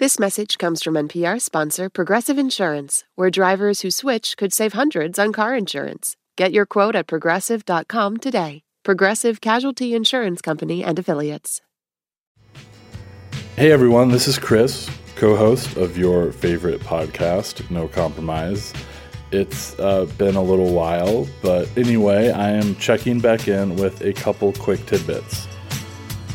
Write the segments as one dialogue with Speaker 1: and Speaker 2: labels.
Speaker 1: This message comes from NPR sponsor Progressive Insurance, where drivers who switch could save hundreds on car insurance. Get your quote at progressive.com today. Progressive Casualty Insurance Company and Affiliates.
Speaker 2: Hey everyone, this is Chris, co host of your favorite podcast, No Compromise. It's uh, been a little while, but anyway, I am checking back in with a couple quick tidbits.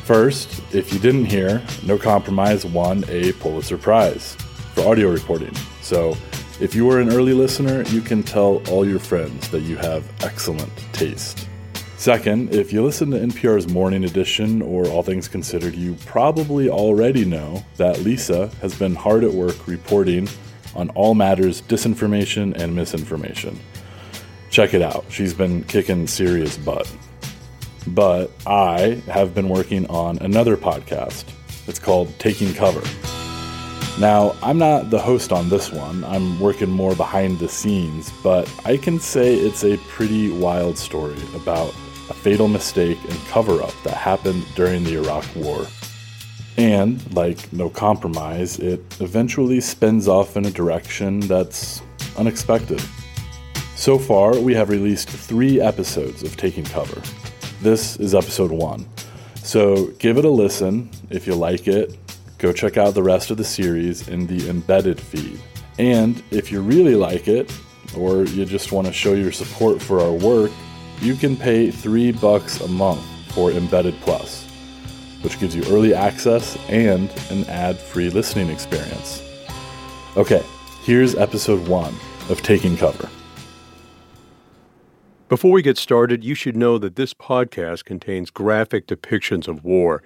Speaker 2: First, if you didn't hear, No Compromise won a Pulitzer Prize for audio reporting. So if you were an early listener, you can tell all your friends that you have excellent taste. Second, if you listen to NPR's Morning Edition or All Things Considered, you probably already know that Lisa has been hard at work reporting on all matters disinformation and misinformation. Check it out, she's been kicking serious butt but I have been working on another podcast. It's called Taking Cover. Now, I'm not the host on this one, I'm working more behind the scenes, but I can say it's a pretty wild story about a fatal mistake and cover up that happened during the Iraq War. And, like no compromise, it eventually spins off in a direction that's unexpected. So far, we have released three episodes of Taking Cover. This is episode one. So give it a listen. If you like it, go check out the rest of the series in the embedded feed. And if you really like it, or you just want to show your support for our work, you can pay three bucks a month for Embedded Plus, which gives you early access and an ad free listening experience. Okay, here's episode one of Taking Cover.
Speaker 3: Before we get started, you should know that this podcast contains graphic depictions of war,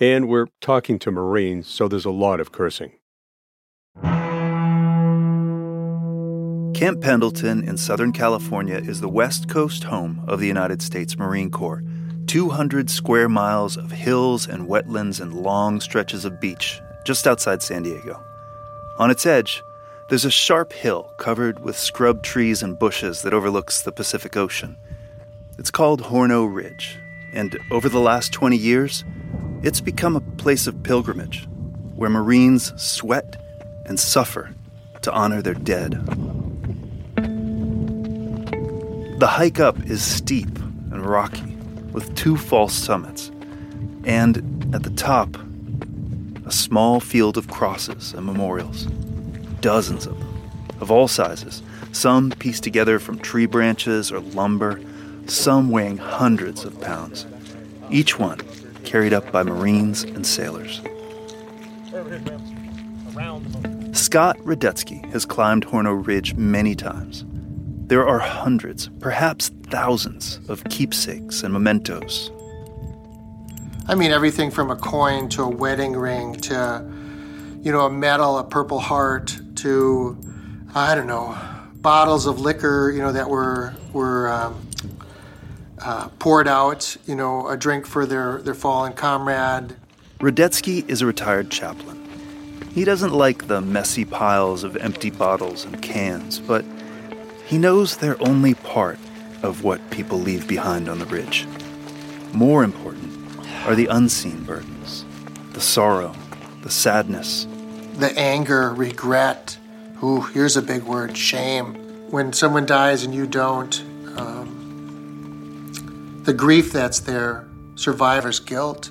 Speaker 3: and we're talking to Marines, so there's a lot of cursing.
Speaker 4: Camp Pendleton in Southern California is the west coast home of the United States Marine Corps. 200 square miles of hills and wetlands and long stretches of beach just outside San Diego. On its edge, there's a sharp hill covered with scrub trees and bushes that overlooks the Pacific Ocean. It's called Horno Ridge, and over the last 20 years, it's become a place of pilgrimage where Marines sweat and suffer to honor their dead. The hike up is steep and rocky, with two false summits, and at the top, a small field of crosses and memorials dozens of them, of all sizes, some pieced together from tree branches or lumber, some weighing hundreds of pounds, each one carried up by Marines and sailors. Scott Radetzky has climbed Horno Ridge many times. There are hundreds, perhaps thousands, of keepsakes and mementos.
Speaker 5: I mean, everything from a coin to a wedding ring to, you know, a medal, a Purple Heart, to, I don't know, bottles of liquor, you know, that were were um, uh, poured out, you know, a drink for their their fallen comrade.
Speaker 4: Radetzky is a retired chaplain. He doesn't like the messy piles of empty bottles and cans, but he knows they're only part of what people leave behind on the ridge. More important are the unseen burdens, the sorrow, the sadness,
Speaker 5: the anger, regret. Ooh, here's a big word shame. When someone dies and you don't, um, the grief that's there, survivor's guilt.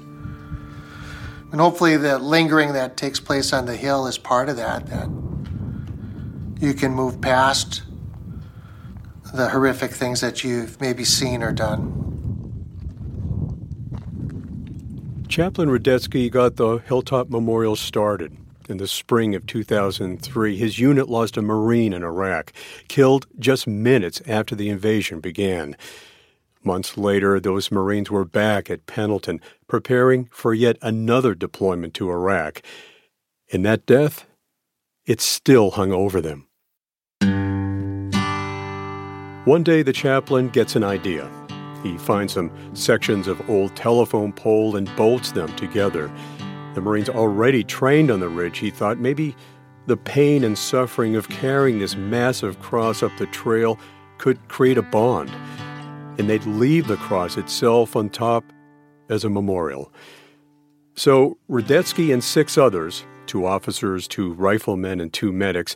Speaker 5: And hopefully, the lingering that takes place on the hill is part of that, that you can move past the horrific things that you've maybe seen or done.
Speaker 3: Chaplain Radetzky got the Hilltop Memorial started in the spring of 2003, his unit lost a Marine in Iraq, killed just minutes after the invasion began. Months later, those Marines were back at Pendleton, preparing for yet another deployment to Iraq. And that death, it still hung over them. One day, the chaplain gets an idea. He finds some sections of old telephone pole and bolts them together. The Marines already trained on the ridge, he thought maybe the pain and suffering of carrying this massive cross up the trail could create a bond, and they'd leave the cross itself on top as a memorial. So Radetzky and six others two officers, two riflemen, and two medics,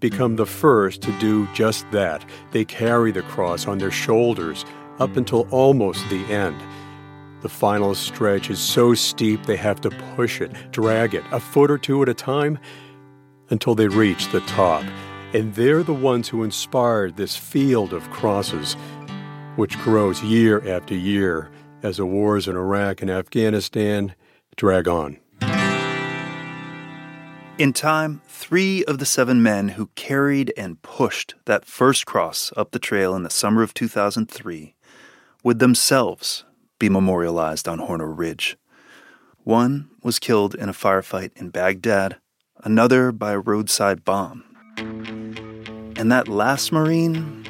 Speaker 3: become the first to do just that. They carry the cross on their shoulders up until almost the end. The final stretch is so steep they have to push it, drag it, a foot or two at a time, until they reach the top. And they're the ones who inspired this field of crosses, which grows year after year as the wars in Iraq and Afghanistan drag on.
Speaker 4: In time, three of the seven men who carried and pushed that first cross up the trail in the summer of 2003 would themselves be memorialized on Horno Ridge. One was killed in a firefight in Baghdad, another by a roadside bomb. And that last Marine,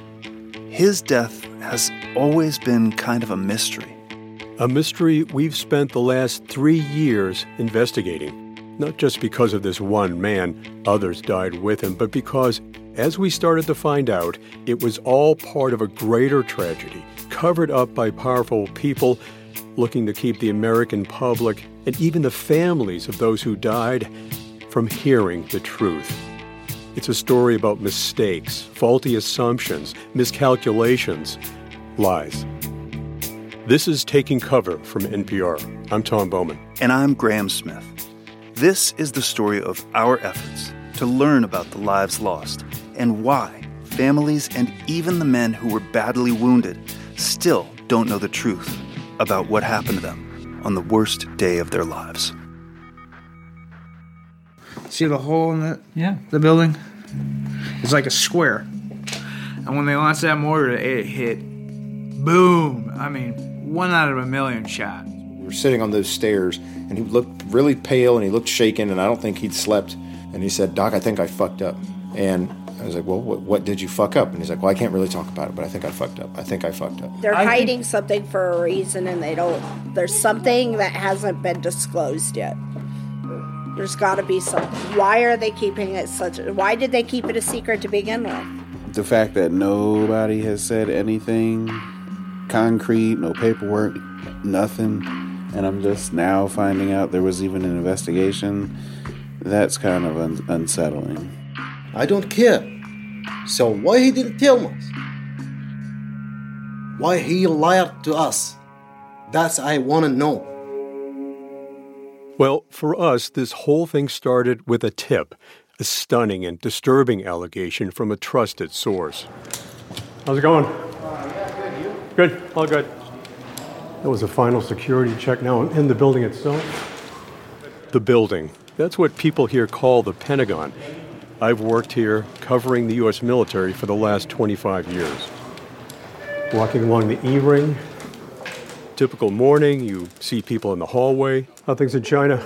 Speaker 4: his death has always been kind of a mystery.
Speaker 3: A mystery we've spent the last three years investigating. Not just because of this one man, others died with him, but because, as we started to find out, it was all part of a greater tragedy, covered up by powerful people looking to keep the American public and even the families of those who died from hearing the truth. It's a story about mistakes, faulty assumptions, miscalculations, lies. This is Taking Cover from NPR. I'm Tom Bowman.
Speaker 4: And I'm Graham Smith. This is the story of our efforts to learn about the lives lost and why families and even the men who were badly wounded still don't know the truth about what happened to them on the worst day of their lives.
Speaker 6: See the hole in the
Speaker 7: Yeah.
Speaker 6: the building? It's like a square. And when they launched that mortar, it hit boom. I mean, one out of a million shot.
Speaker 8: We were sitting on those stairs, and he looked really pale and he looked shaken, and I don't think he'd slept. And he said, Doc, I think I fucked up. And I was like, Well, what, what did you fuck up? And he's like, Well, I can't really talk about it, but I think I fucked up. I think I fucked up.
Speaker 9: They're
Speaker 7: I think-
Speaker 9: hiding something for a reason and they don't. There's something that hasn't been disclosed yet. There's got to be something. Why are they keeping it such? Why did they keep it a secret to begin with?
Speaker 10: the fact that nobody has said anything concrete, no paperwork, nothing, and I'm just now finding out there was even an investigation, that's kind of un- unsettling.
Speaker 11: I don't care. So why he didn't tell us? Why he lied to us? That's I want to know.
Speaker 3: Well, for us, this whole thing started with a tip, a stunning and disturbing allegation from a trusted source. How's it going? Good, all good. That was a final security check. Now I'm in the building itself. The building. That's what people here call the Pentagon. I've worked here covering the U.S. military for the last 25 years. Walking along the E ring, typical morning, you see people in the hallway. How things in China?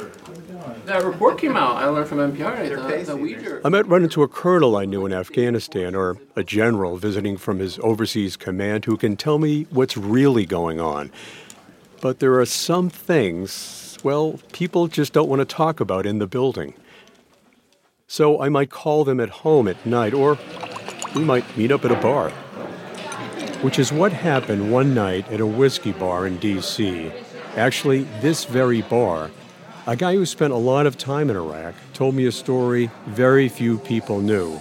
Speaker 7: That report came out. I learned from NPR that the Uyghur.
Speaker 3: I might run into a colonel I knew in Afghanistan or a general visiting from his overseas command who can tell me what's really going on. But there are some things, well, people just don't want to talk about in the building. So I might call them at home at night, or we might meet up at a bar. Which is what happened one night at a whiskey bar in D.C. Actually, this very bar. A guy who spent a lot of time in Iraq told me a story very few people knew.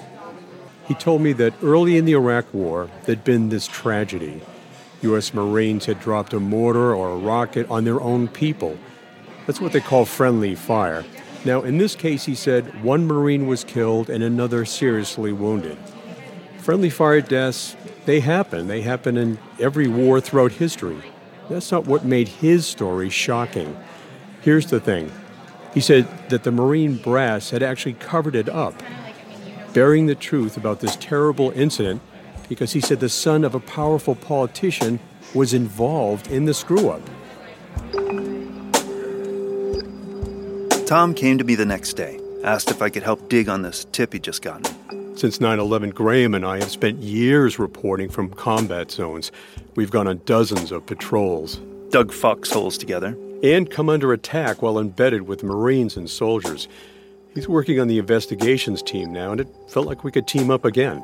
Speaker 3: He told me that early in the Iraq War, there'd been this tragedy. U.S. Marines had dropped a mortar or a rocket on their own people. That's what they call friendly fire. Now, in this case, he said one Marine was killed and another seriously wounded. Friendly fire deaths, they happen. They happen in every war throughout history. That's not what made his story shocking. Here's the thing he said that the Marine brass had actually covered it up, burying the truth about this terrible incident because he said the son of a powerful politician was involved in the screw up.
Speaker 4: Tom came to me the next day, asked if I could help dig on this tip he'd just gotten.
Speaker 3: Since 9 11, Graham and I have spent years reporting from combat zones. We've gone on dozens of patrols
Speaker 4: Dug foxholes together.
Speaker 3: and come under attack while embedded with Marines and soldiers. He's working on the investigations team now, and it felt like we could team up again.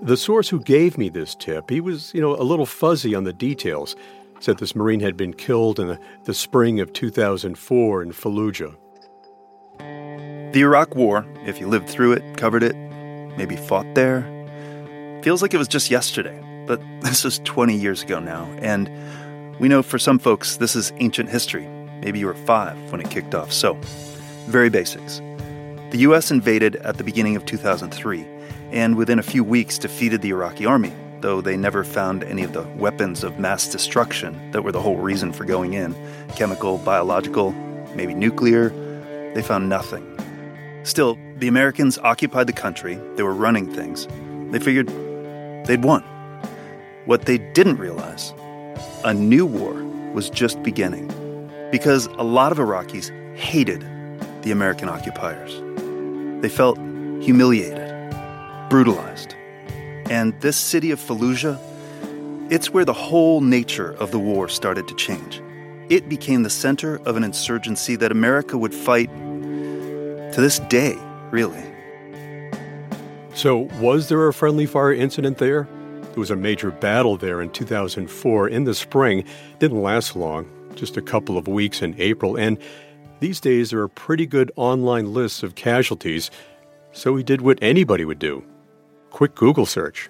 Speaker 3: The source who gave me this tip, he was, you know, a little fuzzy on the details. Said this Marine had been killed in the, the spring of 2004 in Fallujah.
Speaker 4: The Iraq War, if you lived through it, covered it, maybe fought there, feels like it was just yesterday. But this was 20 years ago now, and we know for some folks this is ancient history. Maybe you were five when it kicked off. So, very basics. The U.S. invaded at the beginning of 2003, and within a few weeks defeated the Iraqi army, though they never found any of the weapons of mass destruction that were the whole reason for going in chemical, biological, maybe nuclear. They found nothing. Still, the Americans occupied the country, they were running things. They figured they'd won. What they didn't realize a new war was just beginning because a lot of Iraqis hated the American occupiers. They felt humiliated, brutalized. And this city of Fallujah, it's where the whole nature of the war started to change. It became the center of an insurgency that America would fight to this day, really.
Speaker 3: So, was there a friendly fire incident there? There was a major battle there in 2004 in the spring. Didn't last long, just a couple of weeks in April. And these days, there are pretty good online lists of casualties. So he did what anybody would do quick Google search.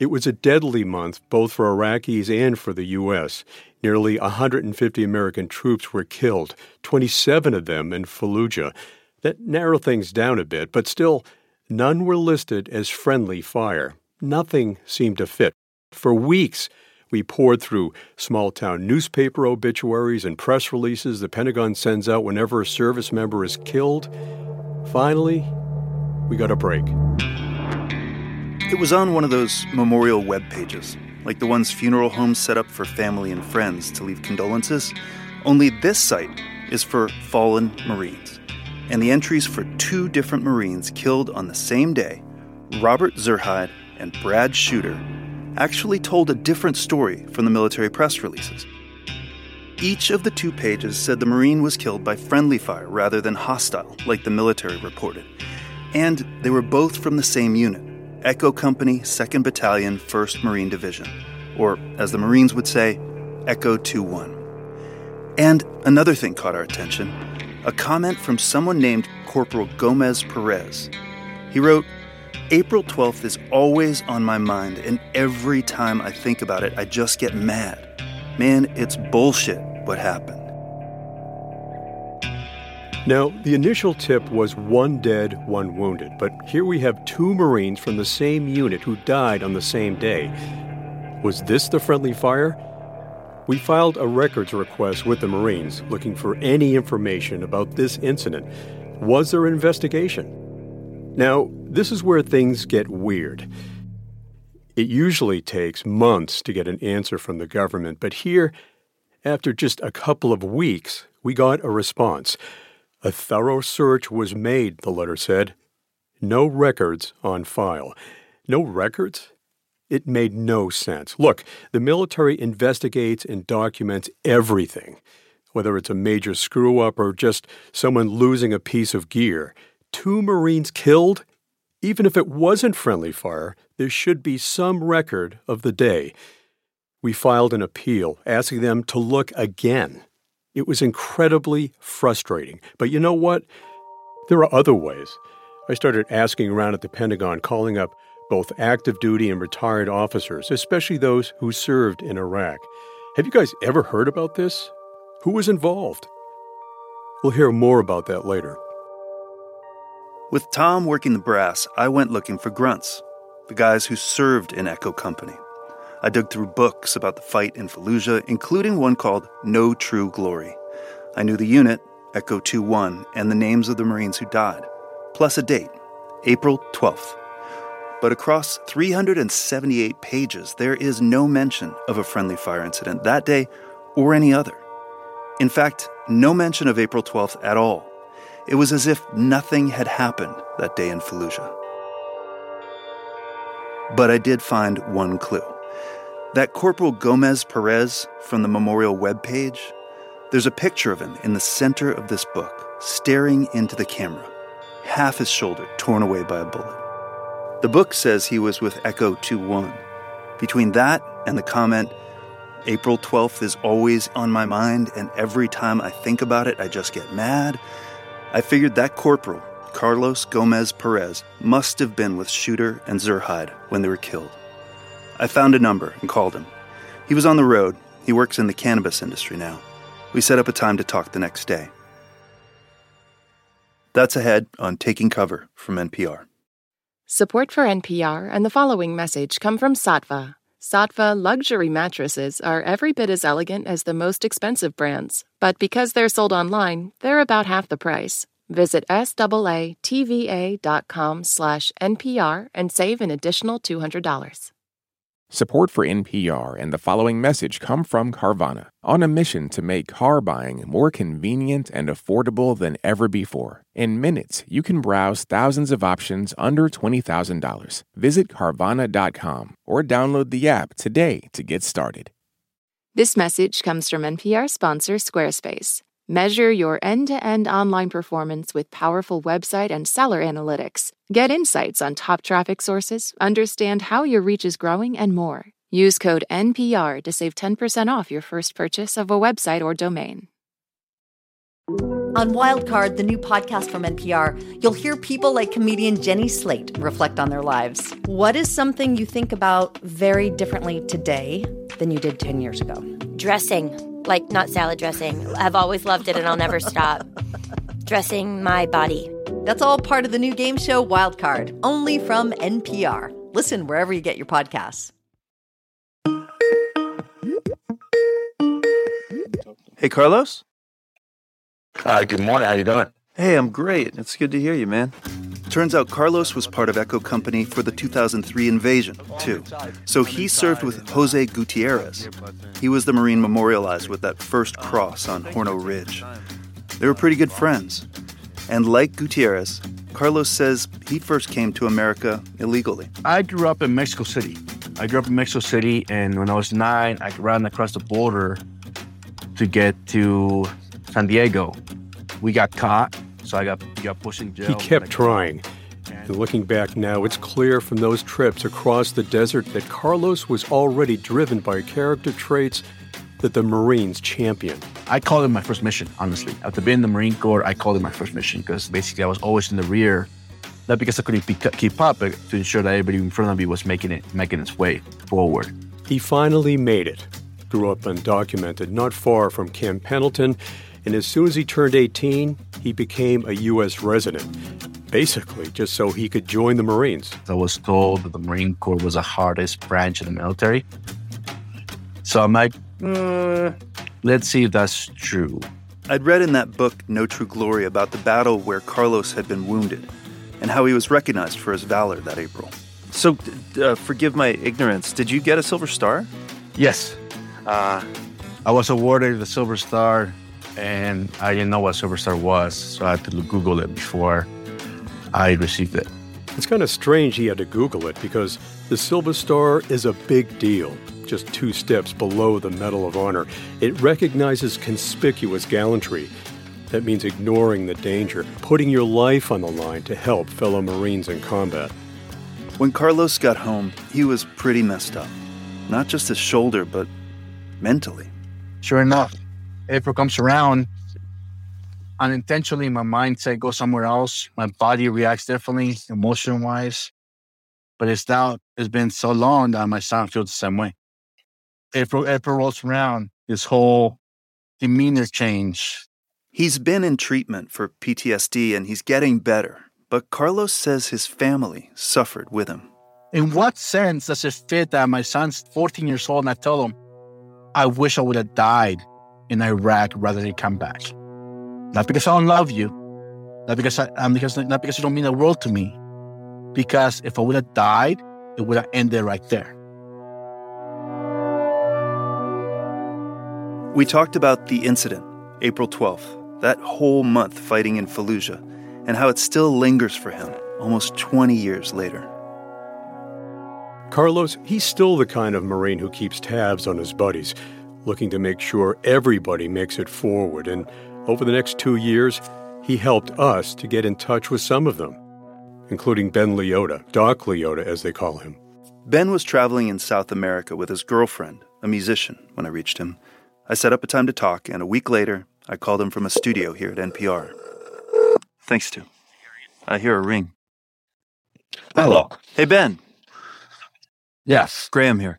Speaker 3: It was a deadly month both for Iraqis and for the U.S. Nearly 150 American troops were killed, 27 of them in Fallujah. That narrowed things down a bit, but still, none were listed as friendly fire. Nothing seemed to fit. For weeks, we poured through small town newspaper obituaries and press releases the Pentagon sends out whenever a service member is killed. Finally, we got a break.
Speaker 4: It was on one of those memorial web pages, like the ones funeral homes set up for family and friends to leave condolences. Only this site is for fallen Marines. And the entries for two different Marines killed on the same day, Robert Zurheide and Brad Shooter, actually told a different story from the military press releases. Each of the two pages said the Marine was killed by friendly fire rather than hostile, like the military reported. And they were both from the same unit Echo Company, 2nd Battalion, 1st Marine Division, or as the Marines would say, Echo 2 1. And another thing caught our attention a comment from someone named Corporal Gomez Perez. He wrote, April 12th is always on my mind, and every time I think about it, I just get mad. Man, it's bullshit what happened.
Speaker 3: Now, the initial tip was one dead, one wounded, but here we have two Marines from the same unit who died on the same day. Was this the friendly fire? We filed a records request with the Marines looking for any information about this incident. Was there an investigation? Now, this is where things get weird. It usually takes months to get an answer from the government, but here, after just a couple of weeks, we got a response. A thorough search was made, the letter said. No records on file. No records? It made no sense. Look, the military investigates and documents everything, whether it's a major screw up or just someone losing a piece of gear. Two Marines killed? Even if it wasn't friendly fire, there should be some record of the day. We filed an appeal asking them to look again. It was incredibly frustrating. But you know what? There are other ways. I started asking around at the Pentagon, calling up both active duty and retired officers, especially those who served in Iraq. Have you guys ever heard about this? Who was involved? We'll hear more about that later.
Speaker 4: With Tom working the brass, I went looking for grunts, the guys who served in Echo Company. I dug through books about the fight in Fallujah, including one called No True Glory. I knew the unit, Echo 2 1, and the names of the Marines who died, plus a date, April 12th. But across 378 pages, there is no mention of a friendly fire incident that day or any other. In fact, no mention of April 12th at all. It was as if nothing had happened that day in Fallujah. But I did find one clue. That Corporal Gomez Perez from the memorial webpage, there's a picture of him in the center of this book, staring into the camera, half his shoulder torn away by a bullet. The book says he was with Echo 2 1. Between that and the comment, April 12th is always on my mind, and every time I think about it, I just get mad. I figured that corporal, Carlos Gomez Perez, must have been with Shooter and Zurheide when they were killed. I found a number and called him. He was on the road. He works in the cannabis industry now. We set up a time to talk the next day. That's ahead on Taking Cover from NPR.
Speaker 1: Support for NPR and the following message come from Saatva. Saatva luxury mattresses are every bit as elegant as the most expensive brands, but because they're sold online, they're about half the price. Visit SAATVA.com slash NPR and save an additional $200.
Speaker 12: Support for NPR and the following message come from Carvana, on a mission to make car buying more convenient and affordable than ever before. In minutes, you can browse thousands of options under $20,000. Visit Carvana.com or download the app today to get started.
Speaker 13: This message comes from NPR sponsor Squarespace. Measure your end to end online performance with powerful website and seller analytics. Get insights on top traffic sources, understand how your reach is growing, and more. Use code NPR to save 10% off your first purchase of a website or domain.
Speaker 14: On Wildcard, the new podcast from NPR, you'll hear people like comedian Jenny Slate reflect on their lives. What is something you think about very differently today than you did 10 years ago?
Speaker 15: Dressing like not salad dressing. I've always loved it and I'll never stop. Dressing my body.
Speaker 14: That's all part of the new game show Wildcard, only from NPR. Listen wherever you get your podcasts.
Speaker 4: Hey, Carlos.
Speaker 16: Uh, good morning. How you doing?
Speaker 4: Hey, I'm great. It's good to hear you, man. Turns out Carlos was part of Echo Company for the 2003 invasion, too. So he served with Jose Gutierrez. He was the Marine memorialized with that first cross on Horno Ridge. They were pretty good friends. And like Gutierrez, Carlos says he first came to America illegally.
Speaker 16: I grew up in Mexico City. I grew up in Mexico City, and when I was nine, I ran across the border to get to San Diego. We got caught so I got, got pushed in jail.
Speaker 3: He kept trying. And looking back now, it's clear from those trips across the desert that Carlos was already driven by character traits that the Marines champion.
Speaker 16: I called it my first mission, honestly. After being in the Marine Corps, I called it my first mission because basically I was always in the rear. Not because I couldn't keep up, but to ensure that everybody in front of me was making it, making its way forward.
Speaker 3: He finally made it. Grew up undocumented, not far from Camp Pendleton, and as soon as he turned 18, he became a U.S. resident, basically just so he could join the Marines.
Speaker 16: I was told that the Marine Corps was the hardest branch of the military. So I'm like, uh, let's see if that's true.
Speaker 4: I'd read in that book, No True Glory, about the battle where Carlos had been wounded and how he was recognized for his valor that April. So, uh, forgive my ignorance, did you get a Silver Star?
Speaker 16: Yes. Uh, I was awarded the Silver Star and I didn't know what Silver Star was, so I had to Google it before I received it.
Speaker 3: It's kind of strange he had to Google it because the Silver Star is a big deal, just two steps below the Medal of Honor. It recognizes conspicuous gallantry. That means ignoring the danger, putting your life on the line to help fellow Marines in combat.
Speaker 4: When Carlos got home, he was pretty messed up. Not just his shoulder, but mentally.
Speaker 16: Sure enough, April comes around, unintentionally my mindset goes somewhere else. My body reacts differently, emotion wise. But it's now it's been so long that my son feels the same way. April April rolls around, his whole demeanor change.
Speaker 4: He's been in treatment for PTSD and he's getting better. But Carlos says his family suffered with him.
Speaker 16: In what sense does it fit that my son's 14 years old and I tell him, I wish I would have died in Iraq rather than come back? Not because I don't love you, not because I, um, because not because you don't mean the world to me, because if I would have died, it would have ended right there.
Speaker 4: We talked about the incident, April 12th, that whole month fighting in Fallujah, and how it still lingers for him almost 20 years later.
Speaker 3: Carlos, he's still the kind of Marine who keeps tabs on his buddies, looking to make sure everybody makes it forward. And over the next two years, he helped us to get in touch with some of them, including Ben Leota, Doc Leota, as they call him.
Speaker 4: Ben was traveling in South America with his girlfriend, a musician, when I reached him. I set up a time to talk, and a week later, I called him from a studio here at NPR. Thanks, Stu. I hear a ring.
Speaker 17: Hello.
Speaker 4: Hey, Ben.
Speaker 17: Yes.
Speaker 4: Graham here.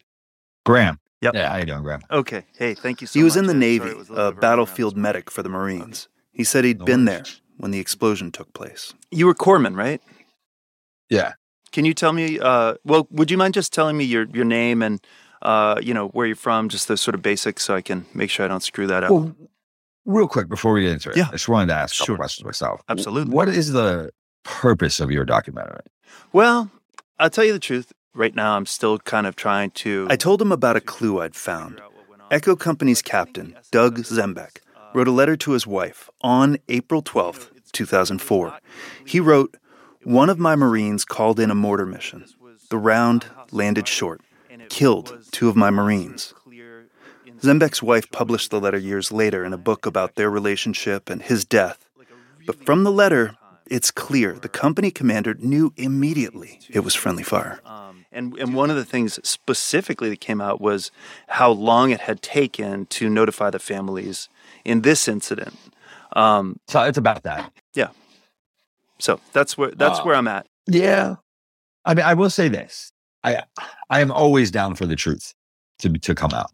Speaker 17: Graham.
Speaker 4: Yep.
Speaker 17: Yeah, how you doing, Graham?
Speaker 4: Okay. Hey, thank you so much. He was in the Navy, a battlefield medic for the Marines. He said he'd been there when the explosion took place. You were corpsman, right?
Speaker 17: Yeah.
Speaker 4: Can you tell me? Uh, well, would you mind just telling me your your name and uh, you know where you're from, just the sort of basics, so I can make sure I don't screw that up.
Speaker 17: Well, real quick before we get into it,
Speaker 4: Yeah.
Speaker 17: I just wanted to ask a couple questions myself.
Speaker 4: Absolutely.
Speaker 17: What is the purpose of your documentary?
Speaker 4: Well, I'll tell you the truth. Right now, I'm still kind of trying to. I told him about a clue I'd found. Echo Company's captain, Doug Zembiec, wrote a letter to his wife on April 12th, 2004. He wrote, One of my Marines called in a mortar mission. The round landed short, killed two of my Marines. Zembiec's wife published the letter years later in a book about their relationship and his death. But from the letter, it's clear the company commander knew immediately it was friendly fire. And, and one of the things specifically that came out was how long it had taken to notify the families in this incident. Um,
Speaker 17: so it's about that.
Speaker 4: Yeah. So that's where that's
Speaker 17: Uh,
Speaker 4: where I'm at.
Speaker 17: Yeah. I mean, I will say this. I I am always down for the truth to to come out.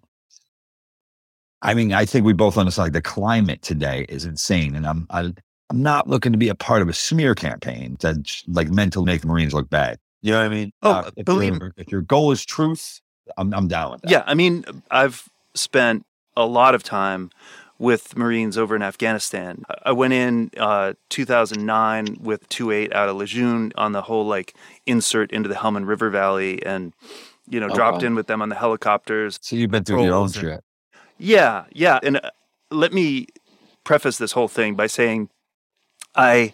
Speaker 17: I mean, I think we both understand like the climate today is insane, and I'm I, I'm not looking to be a part of a smear campaign that's like meant to make Marines look bad. You know what I mean? Uh,
Speaker 4: Oh,
Speaker 17: if
Speaker 4: believe
Speaker 17: your- if your goal is truth, I'm I'm down with that.
Speaker 4: Yeah, I mean, I've spent a lot of time with Marines over in Afghanistan. I went in uh, 2009 with 2-8 out of Lejeune on the whole like insert into the Helmand River Valley, and you know
Speaker 17: Oh,
Speaker 4: dropped
Speaker 17: wow.
Speaker 4: in with them on the helicopters.
Speaker 17: So you've been through your own shit.
Speaker 4: Yeah, yeah. And uh, let me preface this whole thing by saying I,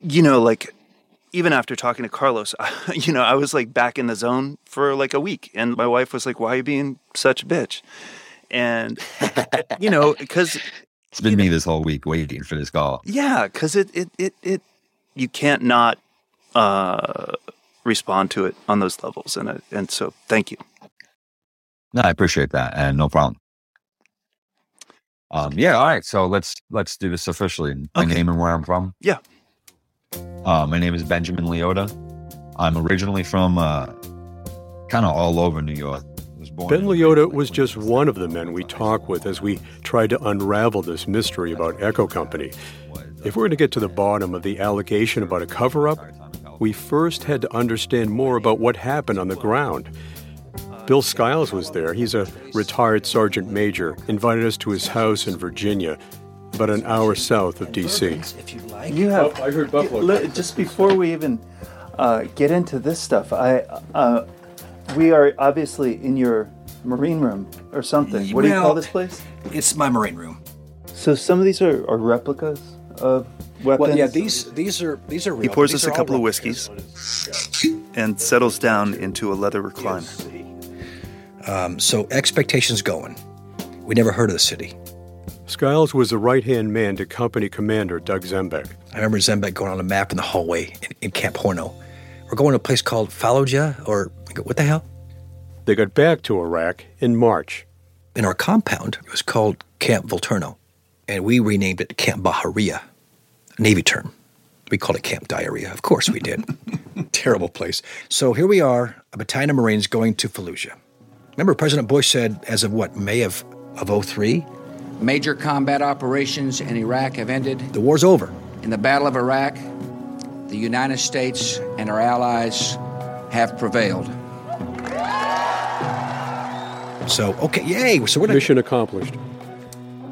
Speaker 4: you know, like even after talking to Carlos, you know, I was like back in the zone for like a week. And my wife was like, why are you being such a bitch? And, you know, because,
Speaker 17: It's been me this whole week waiting for this call.
Speaker 4: yeah, because it, it, it, it, you can't not uh, respond to it on those levels. And, and so thank you.
Speaker 17: No, I appreciate that, and no problem. Um, yeah, all right. So let's let's do this officially. My name and where I'm from.
Speaker 4: Yeah.
Speaker 17: Uh, my name is Benjamin Leota. I'm originally from uh, kind of all over New York.
Speaker 3: Ben Leota was just one of the men we talked with as we tried to unravel this mystery about Echo Company. If we're going to get to the bottom of the allegation about a cover up, we first had to understand more about what happened on the ground. Bill Skiles was there. He's a retired sergeant major, invited us to his house in Virginia, about an hour south of D.C.
Speaker 4: You have.
Speaker 3: Oh, I heard Buffalo.
Speaker 4: Li- Just before we even uh, get into this stuff, I uh, we are obviously in your marine room or something. What do you
Speaker 18: Well,
Speaker 4: call this place?
Speaker 18: It's my marine room.
Speaker 4: So some of these are, are replicas of weapons.
Speaker 18: Well, yeah, these these are these are real.
Speaker 4: He pours
Speaker 18: These
Speaker 4: us a couple of
Speaker 18: replicas.
Speaker 4: whiskeys and settles down into a leather recliner.
Speaker 18: Um, so expectations going. We never heard of the city.
Speaker 3: Skiles was the right hand man to company commander Doug Zembiec.
Speaker 18: I remember Zembiec going on a map in the hallway in, in Camp Horno. We're going to a place called Fallujah, or what the hell?
Speaker 3: They got back to Iraq in March.
Speaker 18: In our compound, it was called Camp Volturno, and we renamed it Camp Bahariya, a Navy term. We called it Camp Diarrhea. Of course we did. Terrible place. So here we are, a battalion of Marines going to Fallujah. Remember, President Bush said, as of what, May of, of 03?
Speaker 19: Major combat operations in Iraq have ended.
Speaker 18: The war's over.
Speaker 19: In the Battle of Iraq, the United States and our allies have prevailed.
Speaker 18: So, okay, yay. So we're gonna,
Speaker 3: Mission accomplished.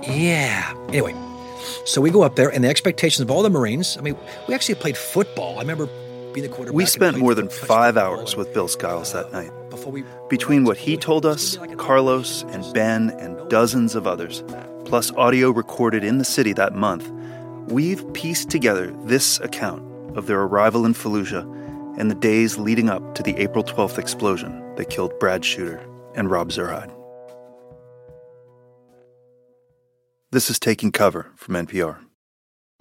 Speaker 18: Yeah. Anyway, so we go up there, and the expectations of all the Marines. I mean, we actually played football. I remember being the quarterback.
Speaker 4: We spent more than five hours with Bill Skiles that night. Between what he told us, Carlos and Ben and dozens of others, plus audio recorded in the city that month, we've pieced together this account of their arrival in Fallujah and the days leading up to the April 12th explosion that killed Brad Shooter and Rob Zurheide. This is Taking Cover from NPR.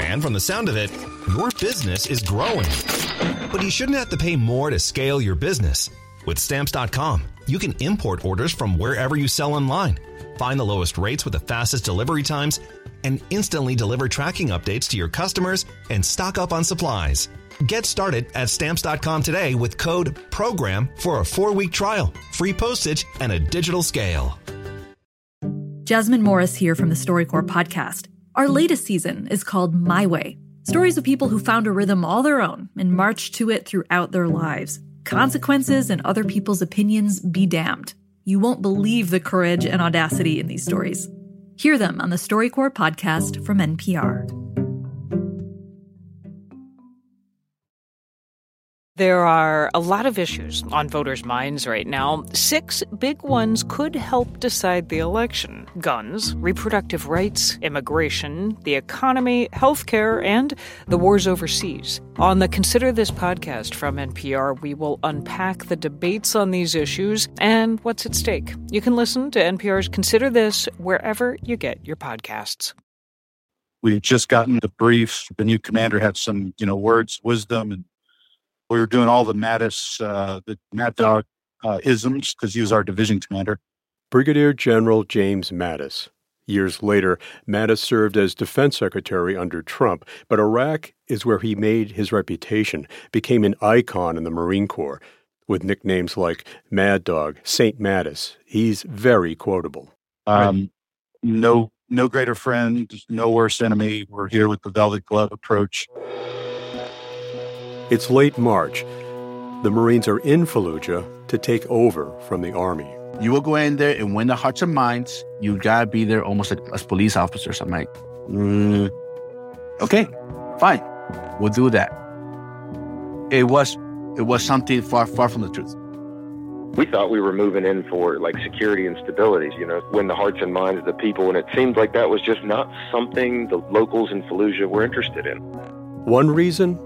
Speaker 20: And from the sound of it, your business is growing. But you shouldn't have to pay more to scale your business. With stamps.com, you can import orders from wherever you sell online, find the lowest rates with the fastest delivery times, and instantly deliver tracking updates to your customers and stock up on supplies. Get started at stamps.com today with code PROGRAM for a four week trial, free postage, and a digital scale.
Speaker 21: Jasmine Morris here from the StoryCorps podcast. Our latest season is called My Way stories of people who found a rhythm all their own and marched to it throughout their lives. Consequences and other people's opinions be damned. You won't believe the courage and audacity in these stories. Hear them on the StoryCorps podcast from NPR.
Speaker 22: There are a lot of issues on voters' minds right now. Six big ones could help decide the election guns, reproductive rights, immigration, the economy, healthcare, and the wars overseas. On the Consider This podcast from NPR, we will unpack the debates on these issues and what's at stake. You can listen to NPR's Consider This wherever you get your podcasts.
Speaker 23: We had just gotten the brief. The new commander had some, you know, words, wisdom, and we were doing all the Mattis, uh, the Mad Dog uh, isms because he was our division commander.
Speaker 3: Brigadier General James Mattis. Years later, Mattis served as defense secretary under Trump, but Iraq is where he made his reputation, became an icon in the Marine Corps. With nicknames like Mad Dog, Saint Mattis, he's very quotable.
Speaker 23: Um, no, no greater friend, no worse enemy. We're here with the velvet glove approach.
Speaker 3: It's late March. The Marines are in Fallujah to take over from the Army.
Speaker 16: You will go in there and win the hearts and minds. You gotta be there almost like as police officers. I'm like, mm, okay, fine, we'll do that. It was, it was something far, far from the truth.
Speaker 24: We thought we were moving in for like security and stability, you know, win the hearts and minds of the people, and it seemed like that was just not something the locals in Fallujah were interested in.
Speaker 3: One reason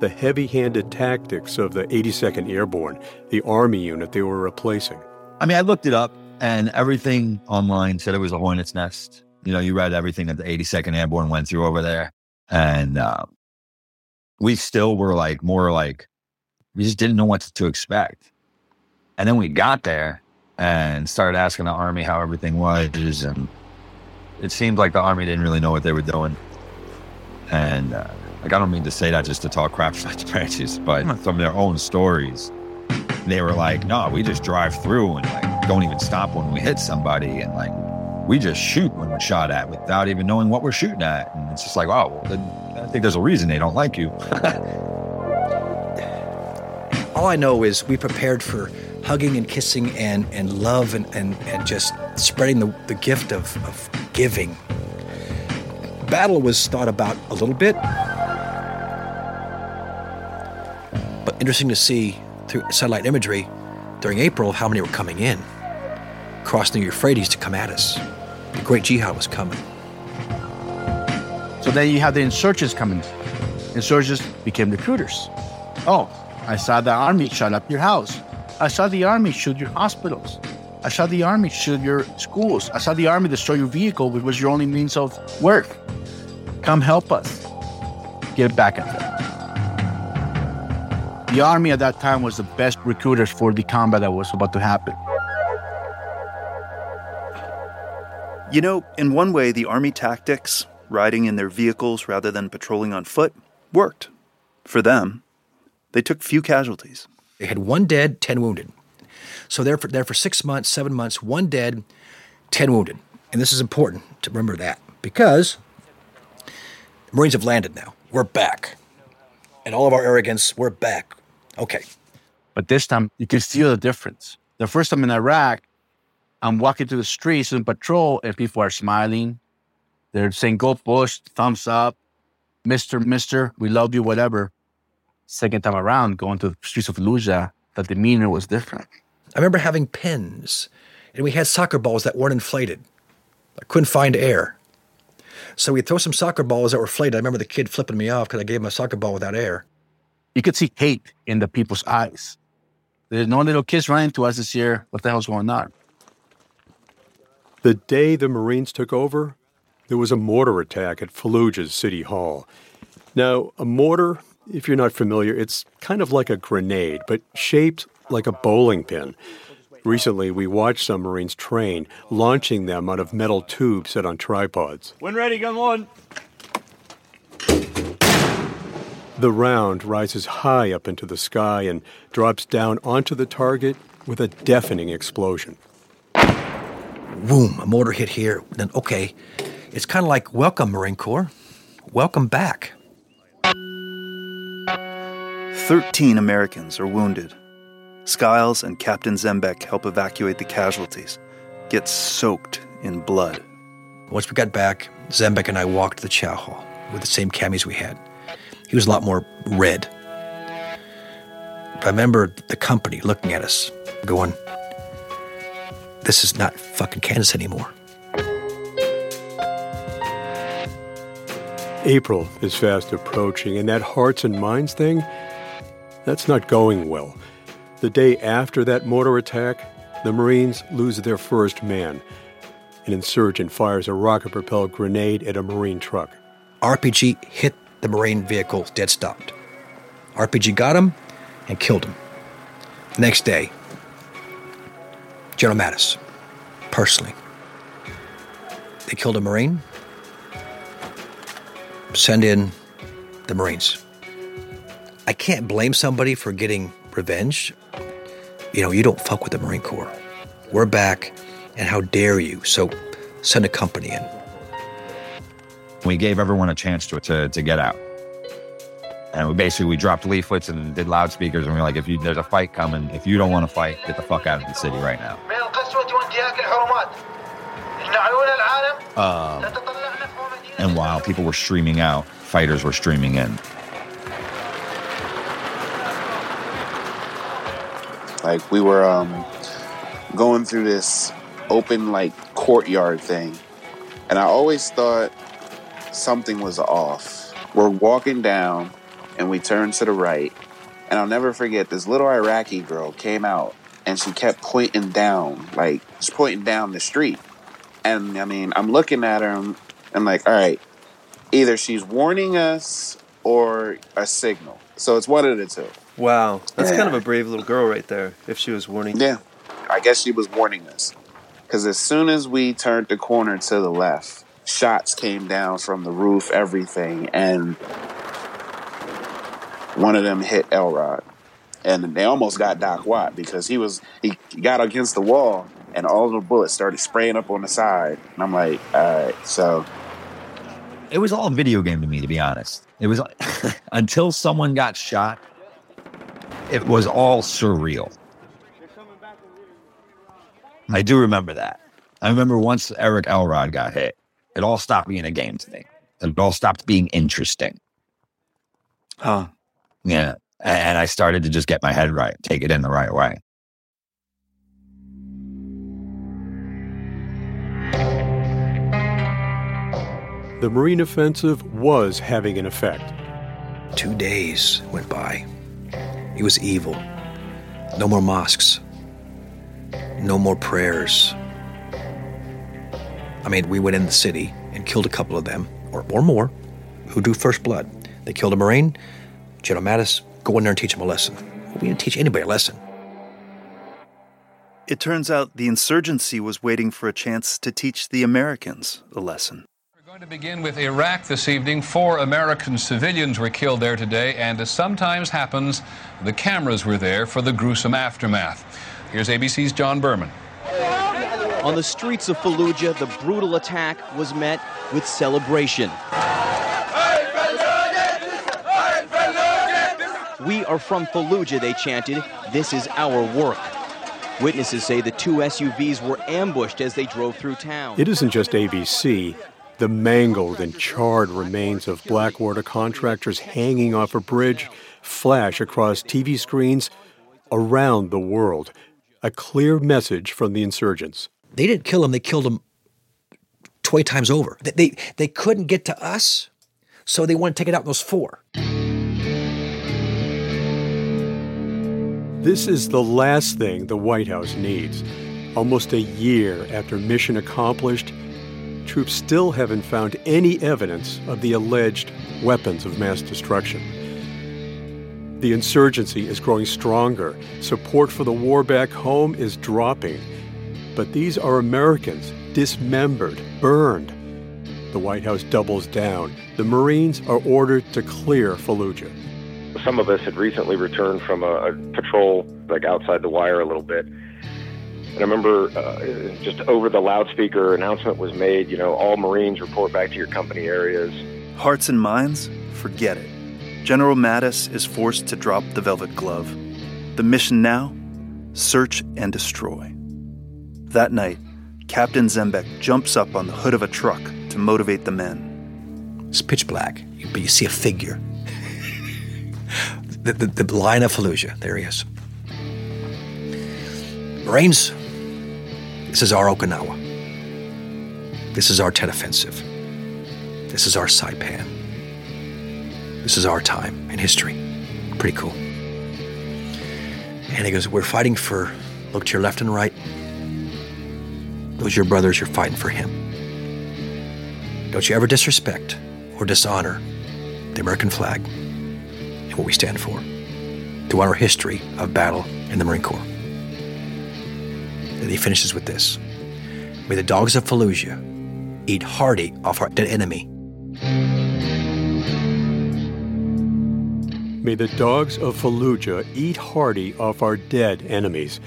Speaker 3: the heavy handed tactics of the 82nd Airborne, the Army unit they were replacing.
Speaker 17: I mean, I looked it up, and everything online said it was a hornet's nest. You know, you read everything that the 82nd Airborne went through over there. And uh, we still were like, more like, we just didn't know what to expect. And then we got there and started asking the Army how everything was. And it seemed like the Army didn't really know what they were doing. And, uh, like I don't mean to say that just to talk crap about the branches, but from their own stories, they were like, "No, we just drive through and like don't even stop when we hit somebody, and like we just shoot when we're shot at without even knowing what we're shooting at." And it's just like, "Oh, well, then I think there's a reason they don't like you."
Speaker 18: All I know is we prepared for hugging and kissing and, and love and, and, and just spreading the, the gift of, of giving. Battle was thought about a little bit, but interesting to see through satellite imagery during April how many were coming in, crossing the Euphrates to come at us. The great jihad was coming.
Speaker 16: So then you have the insurgents coming. Insurgents became recruiters. Oh, I saw the army shut up your house. I saw the army shoot your hospitals. I saw the army shoot your schools. I saw the army destroy your vehicle, which was your only means of work. Come help us. Get back at them. The army at that time was the best recruiters for the combat that was about to happen.
Speaker 4: You know, in one way, the army tactics, riding in their vehicles rather than patrolling on foot, worked. For them, they took few casualties.
Speaker 18: They had one dead, 10 wounded. So they're for, there for six months, seven months, one dead, 10 wounded. And this is important to remember that because the Marines have landed now. We're back. And all of our arrogance, we're back. Okay.
Speaker 16: But this time, you can feel the difference. The first time in Iraq, I'm walking through the streets in patrol, and people are smiling. They're saying, go Bush, thumbs up. Mister, Mister, we love you, whatever. Second time around, going to the streets of Fallujah, the demeanor was different.
Speaker 18: I remember having pins, and we had soccer balls that weren't inflated. I couldn't find air. So we'd throw some soccer balls that were inflated. I remember the kid flipping me off because I gave him a soccer ball without air.
Speaker 16: You could see hate in the people's eyes. There's no little kids running to us this year. What the hell's going on?
Speaker 3: The day the Marines took over, there was a mortar attack at Fallujah's City Hall. Now, a mortar, if you're not familiar, it's kind of like a grenade, but shaped like a bowling pin. Recently, we watched some Marines train, launching them out of metal tubes set on tripods.
Speaker 25: When ready, gun one.
Speaker 3: The round rises high up into the sky and drops down onto the target with a deafening explosion.
Speaker 18: Boom, a mortar hit here. Then, okay, it's kind of like welcome, Marine Corps. Welcome back.
Speaker 4: 13 Americans are wounded. Skiles and Captain Zembiec help evacuate the casualties, get soaked in blood.
Speaker 18: Once we got back, Zembiec and I walked to the chow hall with the same camis we had. He was a lot more red. I remember the company looking at us, going, This is not fucking Kansas anymore.
Speaker 3: April is fast approaching, and that hearts and minds thing, that's not going well. The day after that mortar attack, the Marines lose their first man. An insurgent fires a rocket propelled grenade at a Marine truck.
Speaker 18: RPG hit the Marine vehicle dead stopped. RPG got him and killed him. Next day, General Mattis, personally, they killed a Marine. Send in the Marines. I can't blame somebody for getting revenge. You know, you don't fuck with the Marine Corps. We're back, and how dare you? So send a company in.
Speaker 17: We gave everyone a chance to, to, to get out. And we basically we dropped leaflets and did loudspeakers and we are like, if you, there's a fight coming, if you don't want to fight, get the fuck out of the city right now. Uh, and while people were streaming out, fighters were streaming in.
Speaker 26: Like we were um, going through this open like courtyard thing, and I always thought something was off. We're walking down, and we turn to the right, and I'll never forget this little Iraqi girl came out, and she kept pointing down, like just pointing down the street. And I mean, I'm looking at her, and I'm like, all right, either she's warning us or a signal. So it's one of the two.
Speaker 27: Wow, that's
Speaker 26: Yeah.
Speaker 27: kind of a brave little girl right there. If she was warning.
Speaker 26: Yeah, I guess she was warning us. Because as soon as we turned the corner to the left, shots came down from the roof, everything, and one of them hit Elrod. And they almost got Doc Watt because he was he got against the wall and all the bullets started spraying up on the side. And I'm like, all right, so
Speaker 17: It was all video game to me, to be honest. It was until someone got shot, it was all surreal. I do remember that. I remember once Eric Elrod got hit, it all stopped being a game to me. It all stopped being interesting.
Speaker 27: Huh.
Speaker 17: Yeah. And I started to just get my head right, take it in the right way.
Speaker 3: The Marine offensive was having an effect.
Speaker 18: Two days went by. It was evil. No more mosques. No more prayers. I mean, we went in the city and killed a couple of them, or, or more, who drew first blood. They killed a Marine. General Mattis, go in there and teach them a lesson. We didn't teach anybody a lesson.
Speaker 4: It turns out the insurgency was waiting for a chance to teach the Americans a lesson.
Speaker 28: We're going to begin with Iraq this evening, four American civilians were killed there today, and as sometimes happens, the cameras were there for the gruesome aftermath. Here's ABC's John Berman.
Speaker 29: On the streets of Fallujah, the brutal attack was met with celebration. We are from Fallujah, they chanted. This is our work. Witnesses say the two SUVs were ambushed as they drove through town.
Speaker 3: It isn't just ABC. The mangled and charred remains of Blackwater contractors hanging off a bridge flash across TV screens around the world. A clear message from the insurgents.
Speaker 18: They didn't kill him, they killed him 20 times over. They, they, they couldn't get to us, so they want to take it out in those four.
Speaker 3: This is the last thing the White House needs. Almost a year after mission accomplished, troops still haven't found any evidence of the alleged weapons of mass destruction. The insurgency is growing stronger. Support for the war back home is dropping. But these are Americans dismembered, burned. The White House doubles down. The Marines are ordered to clear Fallujah.
Speaker 24: Some of us had recently returned from a, a patrol, like outside the wire a little bit. And I remember uh, just over the loudspeaker announcement was made, you know, all Marines report back to your company areas.
Speaker 4: Hearts and minds, forget it. General Mattis is forced to drop the velvet glove. The mission now search and destroy. That night, Captain Zembiec jumps up on the hood of a truck to motivate the men.
Speaker 18: It's pitch black, but you see a figure. the, the, the line of Fallujah, there he is. Marines, this is our Okinawa. This is our Tet Offensive. This is our Saipan. This is our time in history. Pretty cool. And he goes, We're fighting for, look to your left and right. Those are your brothers, you're fighting for him. Don't you ever disrespect or dishonor the American flag and what we stand for to honor history of battle in the Marine Corps. And he finishes with this May the dogs of Fallujah eat hearty off our dead enemy.
Speaker 3: May the dogs of Fallujah eat hearty off our dead enemies.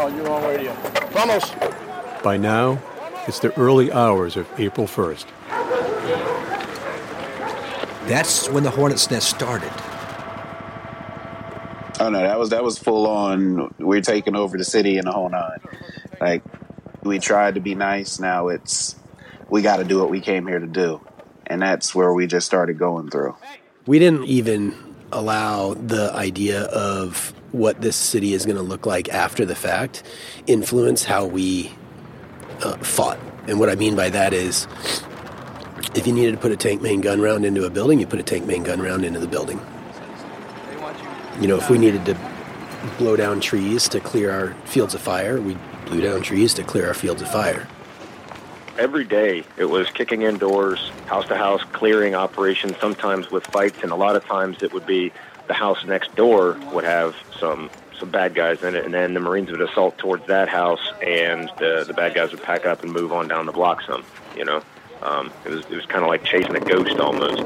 Speaker 30: Oh, you're on radio. Vamos!
Speaker 3: By now, it's the early hours of April 1st.
Speaker 18: That's when the Hornet's Nest started.
Speaker 26: Oh no, that was that was full on. We're taking over the city and the whole nine. Like we tried to be nice. Now it's we got to do what we came here to do, and that's where we just started going through.
Speaker 25: We didn't even allow the idea of what this city is going to look like after the fact influence how we uh, fought. And what I mean by that is if you needed to put a tank main gun round into a building, you put a tank main gun round into the building. You know, if we needed to blow down trees to clear our fields of fire, we blew down trees to clear our fields of fire.
Speaker 24: Every day it was kicking in doors, house to house, clearing operations, sometimes with fights, and a lot of times it would be the house next door would have some some bad guys in it, and then the Marines would assault towards that house, and the the bad guys would pack up and move on down the block some. You know, um, it was it was kind of like chasing a ghost almost.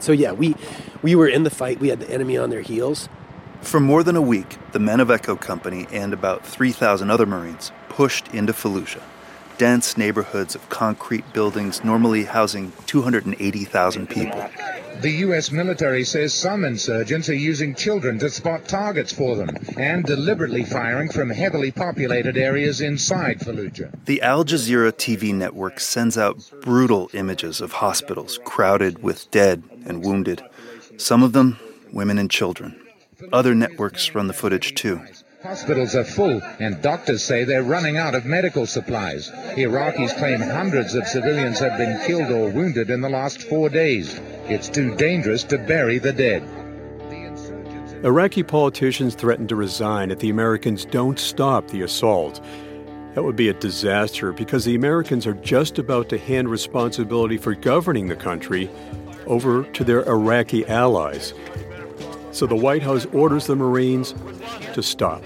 Speaker 25: So yeah, we we were in the fight. We had the enemy on their heels.
Speaker 4: For more than a week, the men of Echo Company and about 3,000 other Marines pushed into Fallujah, dense neighborhoods of concrete buildings normally housing 280,000 people.
Speaker 31: The U.S. military says some insurgents are using children to spot targets for them and deliberately firing from heavily populated areas inside Fallujah.
Speaker 4: The Al Jazeera TV network sends out brutal images of hospitals crowded with dead and wounded, some of them women and children. Other networks run the footage too.
Speaker 31: Hospitals are full, and doctors say they're running out of medical supplies. Iraqis claim hundreds of civilians have been killed or wounded in the last four days. It's too dangerous to bury the dead.
Speaker 3: Iraqi politicians threaten to resign if the Americans don't stop the assault. That would be a disaster because the Americans are just about to hand responsibility for governing the country over to their Iraqi allies. So the White House orders the Marines to stop.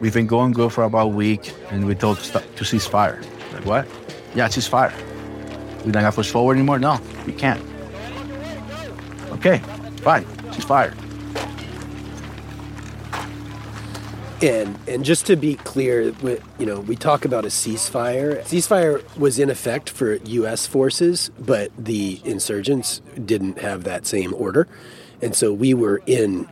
Speaker 16: We've been going good for about a week, and we told to, stop, to cease fire. Like, what? Yeah, cease fire. We don't have to push forward anymore? No, we can't. Okay, fine, cease fire.
Speaker 25: And and just to be clear, we, you know, we talk about a ceasefire. Ceasefire was in effect for U.S. forces, but the insurgents didn't have that same order, and so we were in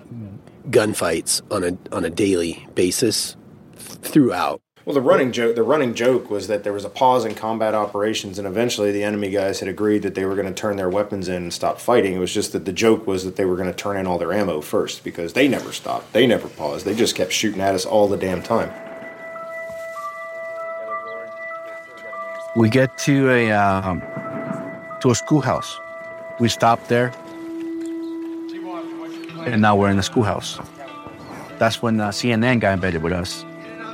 Speaker 25: gunfights on a on a daily basis throughout.
Speaker 32: Well, the running joke the running joke was that there was a pause in combat operations, and eventually the enemy guys had agreed that they were going to turn their weapons in and stop fighting. It was just that the joke was that they were going to turn in all their ammo first because they never stopped, they never paused, they just kept shooting at us all the damn time.
Speaker 16: We get to a um, to a schoolhouse. We stop there, and now we're in the schoolhouse. That's when uh, CNN got embedded with us.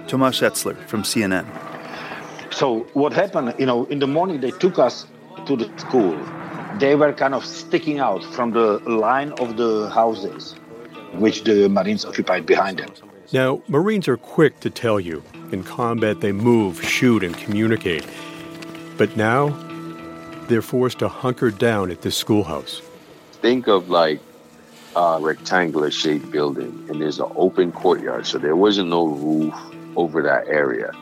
Speaker 4: Tomasz Etzler from CNN.
Speaker 33: So what happened, you know, in the morning they took us to the school. They were kind of sticking out from the line of the houses which the Marines occupied behind them.
Speaker 3: Now, Marines are quick to tell you. In combat, they move, shoot, and communicate. But now, they're forced to hunker down at this schoolhouse.
Speaker 34: Think of like a rectangular shaped building, and there's an open courtyard, so there wasn't no roof over that area.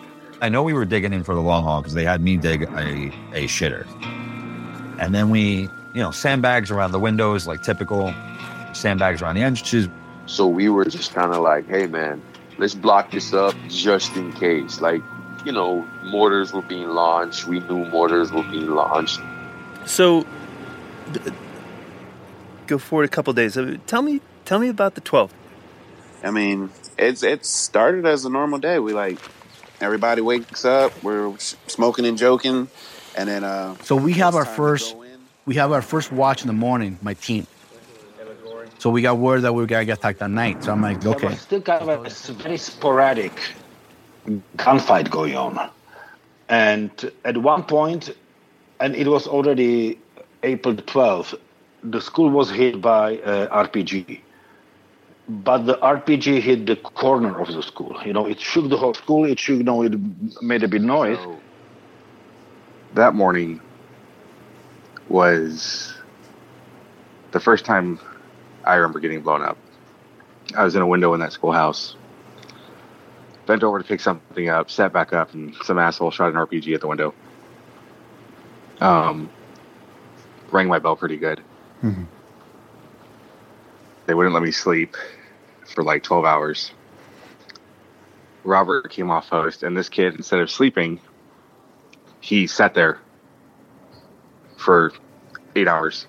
Speaker 17: I know we were digging in for the long haul because they had me dig a, a shitter. And then we, you know, sandbags around the windows, like typical sandbags around the entrances.
Speaker 34: So we were just kind of like, hey man, let's block this up just in case. Like, you know, mortars were being launched. We knew mortars were being launched.
Speaker 27: So, th- go forward a couple days. Uh, Tell me, tell me about the 12th.
Speaker 26: I mean, it's it started as a normal day. We like everybody wakes up, we're smoking and joking, and then uh
Speaker 16: So we have our first we have our first watch in the morning. My team. So we got word that we were gonna get attacked at night. So I'm like,
Speaker 33: There
Speaker 16: okay.
Speaker 33: was still kind of a s- very sporadic gunfight going on. And at one point, and it was already April 12th, the school was hit by uh, RPG. But the RPG hit the corner of the school. You know, it shook the whole school. It shook, you know, it made a big noise.
Speaker 35: that morning was the first time I remember getting blown up. I was in a window in that schoolhouse, bent over to pick something up, sat back up, and some asshole shot an RPG at the window. Um, rang my bell pretty good. Mm-hmm. They wouldn't let me sleep for like 12 hours. Robert came off post, and this kid, instead of sleeping, he sat there for eight hours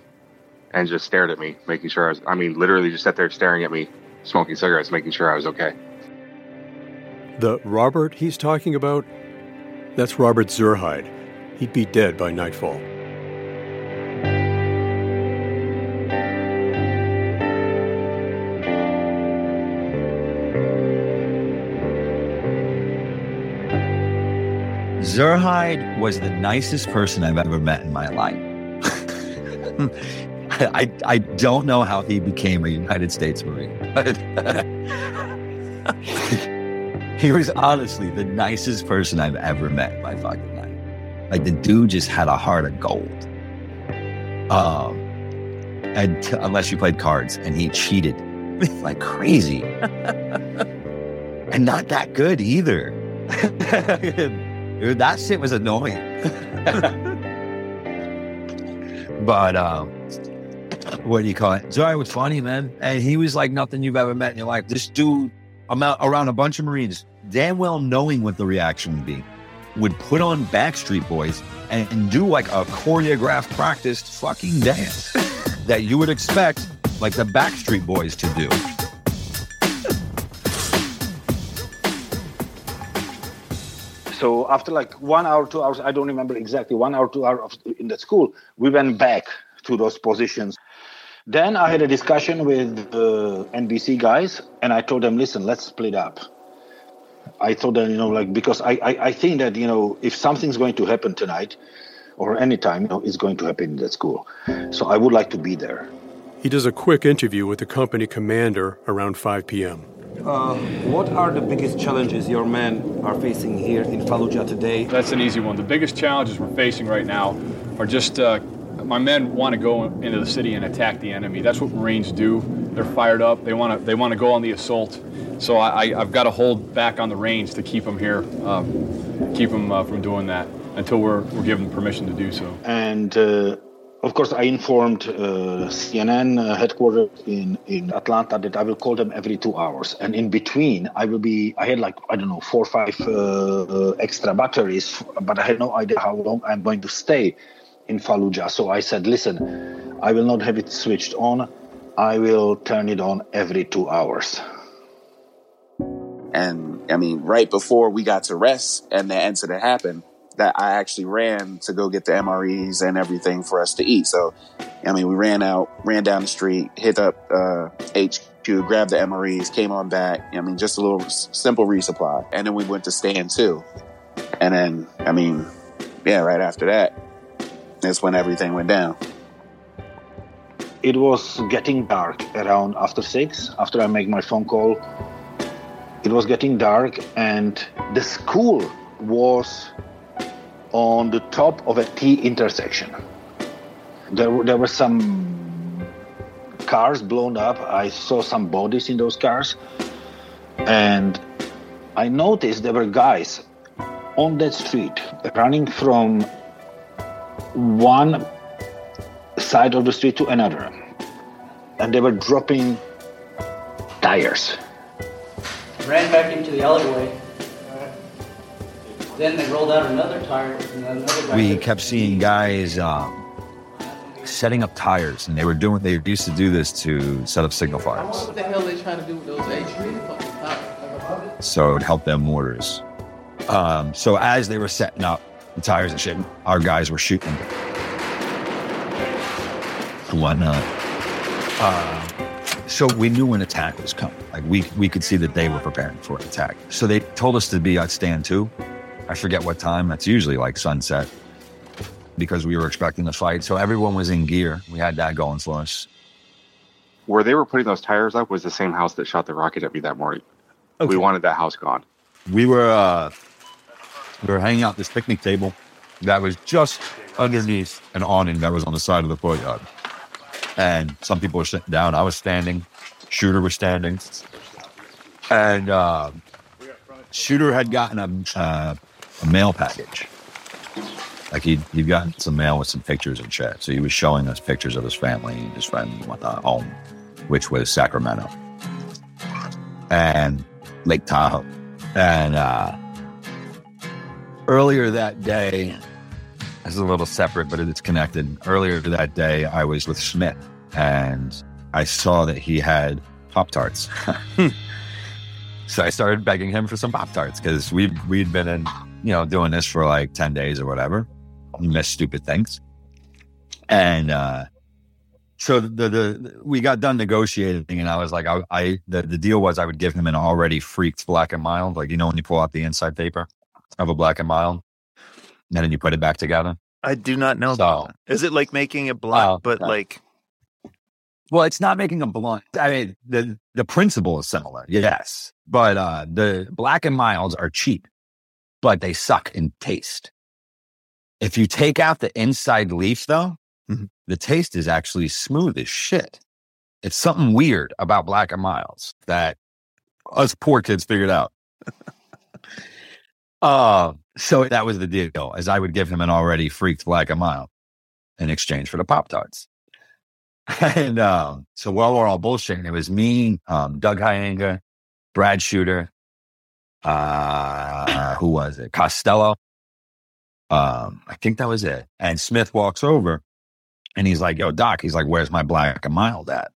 Speaker 35: and just stared at me, making sure I was, I mean, literally just sat there staring at me, smoking cigarettes, making sure I was okay.
Speaker 3: The Robert he's talking about, that's Robert Zurheide. He'd be dead by nightfall.
Speaker 17: Zurheide was the nicest person I've ever met in my life. I, I don't know how he became a United States Marine. but he was honestly the nicest person I've ever met in my fucking life. Like the dude just had a heart of gold. Um, and t- unless you played cards, and he cheated like crazy, and not that good either. Dude, that shit was annoying. but um, what do you call it? Sorry, was funny, man. And he was like nothing you've ever met in your life. This dude, I'm out around a bunch of Marines, damn well knowing what the reaction would be, would put on Backstreet Boys and, and do like a choreographed, practiced fucking dance that you would expect like the Backstreet Boys to do.
Speaker 33: So after like one hour, two hours, I don't remember exactly, one hour, two hours in the school, we went back to those positions. Then I had a discussion with the NBC guys, and I told them, listen, let's split up. I told them, you know, like because I, I, I think that you know if something's going to happen tonight or anytime, you know, it's going to happen in that school. So I would like to be there.
Speaker 3: He does a quick interview with the company commander around 5 p.m.
Speaker 36: Uh, what are the biggest challenges your men are facing here in Fallujah today?
Speaker 30: That's an easy one. The biggest challenges we're facing right now are just uh, my men want to go into the city and attack the enemy. That's what Marines do. They're fired up. They want to they want to go on the assault. So I, I, I've got to hold back on the range to keep them here, um, keep them uh, from doing that until we're, we're given permission to do so.
Speaker 33: And uh, of course, I informed uh, CNN uh, headquarters in, in Atlanta that I will call them every two hours. And in between, I will be, I had like, I don't know, four or five uh, uh, extra batteries, but I had no idea how long I'm going to stay in Fallujah. So I said, listen, I will not have it switched on. I will turn it on every two hours.
Speaker 26: And I mean, right before we got to rest and the incident happened, that I actually ran to go get the MREs and everything for us to eat. So, I mean, we ran out, ran down the street, hit up uh, HQ, grabbed the MREs, came on back. I mean, just a little simple resupply. And then we went to stand two. And then, I mean, yeah, right after that, that's when everything went down.
Speaker 33: It was getting dark around after six, after I make my phone call. It was getting dark, and the school was on the top of a T intersection. There, there were some cars blown up. I saw some bodies in those cars. And I noticed there were guys on that street running from one side of the street to another. And they were dropping tires.
Speaker 37: Ran back into the alleyway then they rolled out another tire. Another
Speaker 17: we kept seeing guys um, setting up tires, and they were doing. They used to do this to set up signal fires.
Speaker 37: What the hell are they trying to do with those HP fucking tires?
Speaker 17: So it would help them mortars. Um, so as they were setting up the tires and shit, our guys were shooting and whatnot. Uh, so we knew an attack was coming. Like we we could see that they were preparing for an attack. So they told us to be at stand two. I forget what time. That's usually like sunset because we were expecting the fight. So everyone was in gear. We had that going for us.
Speaker 35: Where they were putting those tires up was the same house that shot the rocket at me that morning. Okay. We wanted that house gone.
Speaker 17: We were uh, we were hanging out this picnic table that was just underneath an awning that was on the side of the courtyard. And some people were sitting down. I was standing. Shuder was standing. And uh, Shuder had gotten a uh, a mail package. Like he'd, he'd gotten some mail with some pictures and shit. So he was showing us pictures of his family and his friend and whatnot home, which was Sacramento and Lake Tahoe. And uh, earlier that day, this is a little separate, but it's connected. Earlier that day, I was with Smith and I saw that he had Pop Tarts. so I started begging him for some Pop Tarts because we we'd been in you know, doing this for like 10 days or whatever. You miss stupid things. And, uh, so the, the, the, we got done negotiating and I was like, I, I the, the deal was I would give him an already freaked black and mild. Like, you know, when you pull out the inside paper of a black and mild and then you put it back together.
Speaker 27: I do not know. So. Is it like making a blunt, uh, but like,
Speaker 17: well, it's not making a blunt. I mean, the, the principle is similar. Yes. But, uh, the black and milds are cheap but they suck in taste. If you take out the inside leaf, though, mm-hmm. the taste is actually smooth as shit. It's something weird about Black and Milds that us poor kids figured out. uh, so that was the deal, as I would give him an already freaked Black and Mild in exchange for the Pop Tarts. and um, so while we're all bullshitting, it was me, um, Doug Hyanga, Brad Shuder, uh, who was it? Costello. Um, I think that was it. And Smith walks over and he's like, yo, Doc, he's like, where's my black and mild at?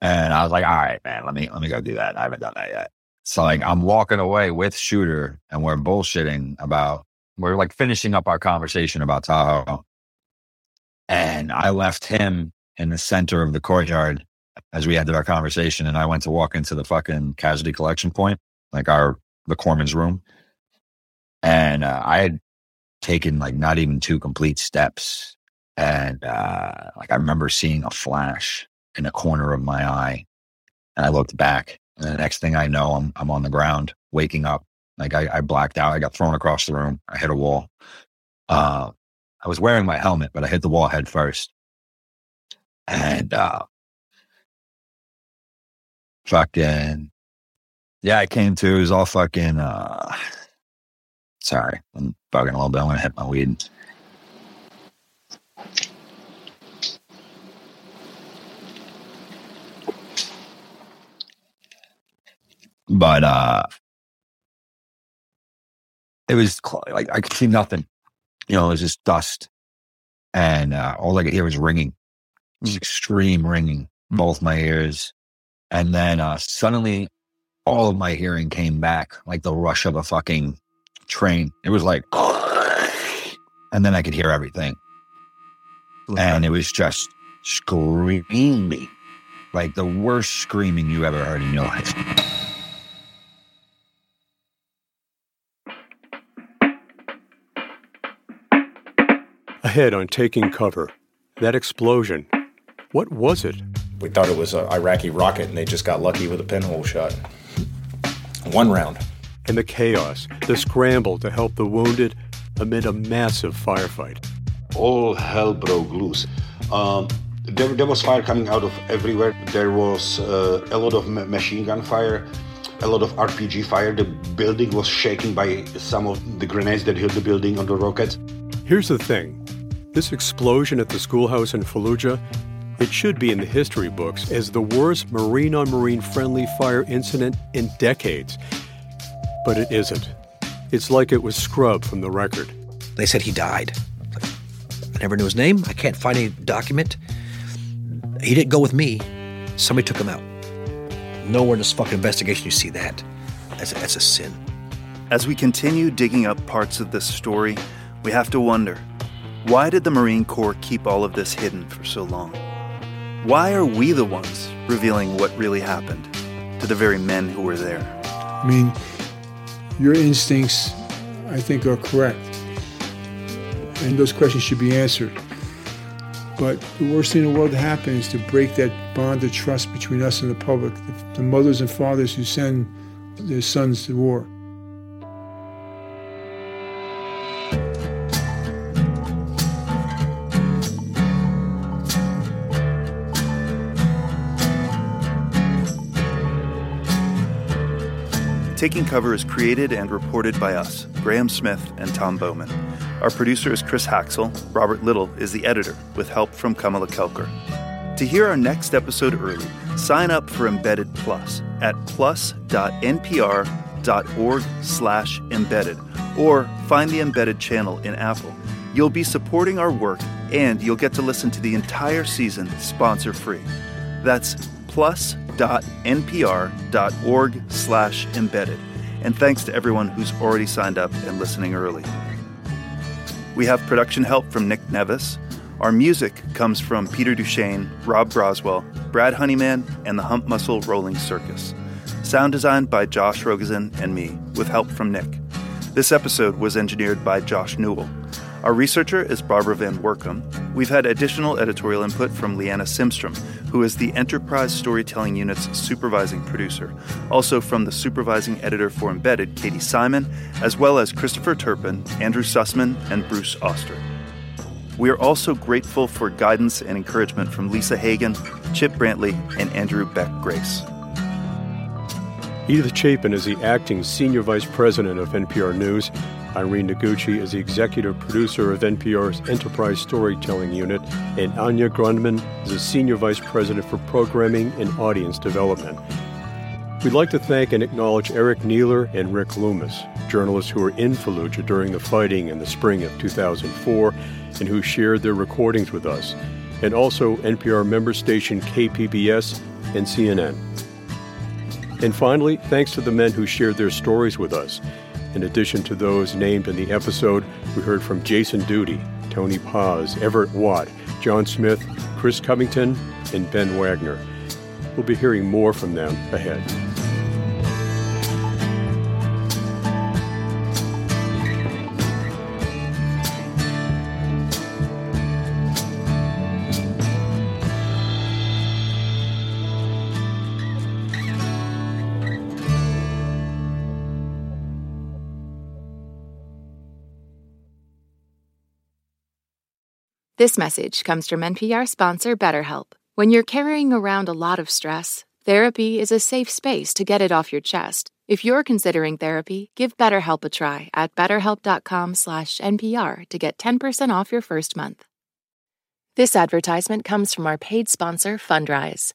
Speaker 17: And I was like, all right, man, let me, let me go do that. I haven't done that yet. So like, I'm walking away with Shuder and we're bullshitting about, we're like finishing up our conversation about Tahoe. And I left him in the center of the courtyard as we ended our conversation. And I went to walk into the fucking casualty collection point like our the corpsman's room, and uh, I had taken like not even two complete steps, and uh, like I remember seeing a flash in the corner of my eye, and I looked back, and the next thing I know, I'm I'm on the ground, waking up. Like I, I blacked out. I got thrown across the room. I hit a wall. Uh, I was wearing my helmet, but I hit the wall head first. And uh, fucking yeah, I came to. It was all fucking. Uh, sorry, I'm bugging a little bit. I'm gonna hit my weed. But uh, it was cl- like I could see nothing. You know, it was just dust, and uh, all I could hear was ringing, just mm. extreme ringing, mm. both my ears. And then uh, suddenly, all of my hearing came back, like the rush of a fucking train. It was like, and then I could hear everything, and it was just screaming, like the worst screaming you ever heard in your life.
Speaker 3: Ahead on taking cover, that explosion. What was it?
Speaker 32: We thought it was an Iraqi rocket, and they just got lucky with a pinhole shot. One round.
Speaker 3: And the chaos, the scramble to help the wounded amid a massive firefight.
Speaker 36: All hell broke loose. Um, there, there was fire coming out of everywhere. There was uh, a lot of ma- machine gun fire, a lot of RPG fire. The building was shaken by some of the grenades that hit the building on the rockets.
Speaker 3: Here's the thing this explosion at the schoolhouse in Fallujah, it should be in the history books as the worst Marine on Marine friendly fire incident in decades. But it isn't. It's like it was scrubbed from the record.
Speaker 18: They said he died. I never knew his name. I can't find any document. He didn't go with me. Somebody took him out. Nowhere in this fucking investigation you see that. That's a, that's a sin.
Speaker 4: As we continue digging up parts of this story, we have to wonder why did the Marine Corps keep all of this hidden for so long? Why are we the ones revealing what really happened to the very men who were there?
Speaker 38: I mean, your instincts, I think, are correct. And those questions should be answered. But the worst thing in the world to happen is to break that bond of trust between us and the public, the, the mothers and fathers who send their sons to war.
Speaker 4: Taking Cover is created and reported by us, Graham Smith and Tom Bowman. Our producer is Chris Haxel. Robert Little is the editor, with help from Kamala Kelkar. To hear our next episode early, sign up for Embedded Plus at plus.npr.org slash embedded or find the Embedded channel in Apple. You'll be supporting our work and you'll get to listen to the entire season sponsor free. That's plus.npr.org slash embedded. And thanks to everyone who's already signed up and listening early. We have production help from Nick Nevis. Our music comes from Peter Duchesne, Rob Broswell, Brad Honeyman, and the Hump Muscle Rolling Circus. Sound designed by Josh Rogosin and me, with help from Nick. This episode was engineered by Josh Newell. Our researcher is Barbara Van Woerkom. We've had additional editorial input from Liana Simstrom, who is the Enterprise Storytelling Unit's supervising producer, also from the supervising editor for Embedded, Katie Simon, as well as Christopher Turpin, Andrew Sussman, and Bruce Auster. We are also grateful for guidance and encouragement from Lisa Hagen, Chip Brantley, and Andrew Beck Grace.
Speaker 3: Edith Chapin is the acting senior vice president of NPR News. Irene Noguchi is the executive producer of NPR's Enterprise Storytelling Unit, and Anya Grundmann is the senior vice president for programming and audience development. We'd like to thank and acknowledge Eric Neeler and Rick Loomis, journalists who were in Fallujah during the fighting in the spring of 2004 and who shared their recordings with us, and also NPR member station KPBS and CNN. And finally, thanks to the men who shared their stories with us. In addition to those named in the episode, we heard from Jason Duty, Tony Paz, Everett Watt, John Smith, Chris Covington, and Ben Wagner. We'll be hearing more from them ahead.
Speaker 39: This message comes from NPR sponsor BetterHelp. When you're carrying around a lot of stress, therapy is a safe space to get it off your chest. If you're considering therapy, give BetterHelp a try at betterhelp.com/npr to get 10% off your first month. This advertisement comes from our paid sponsor Fundrise.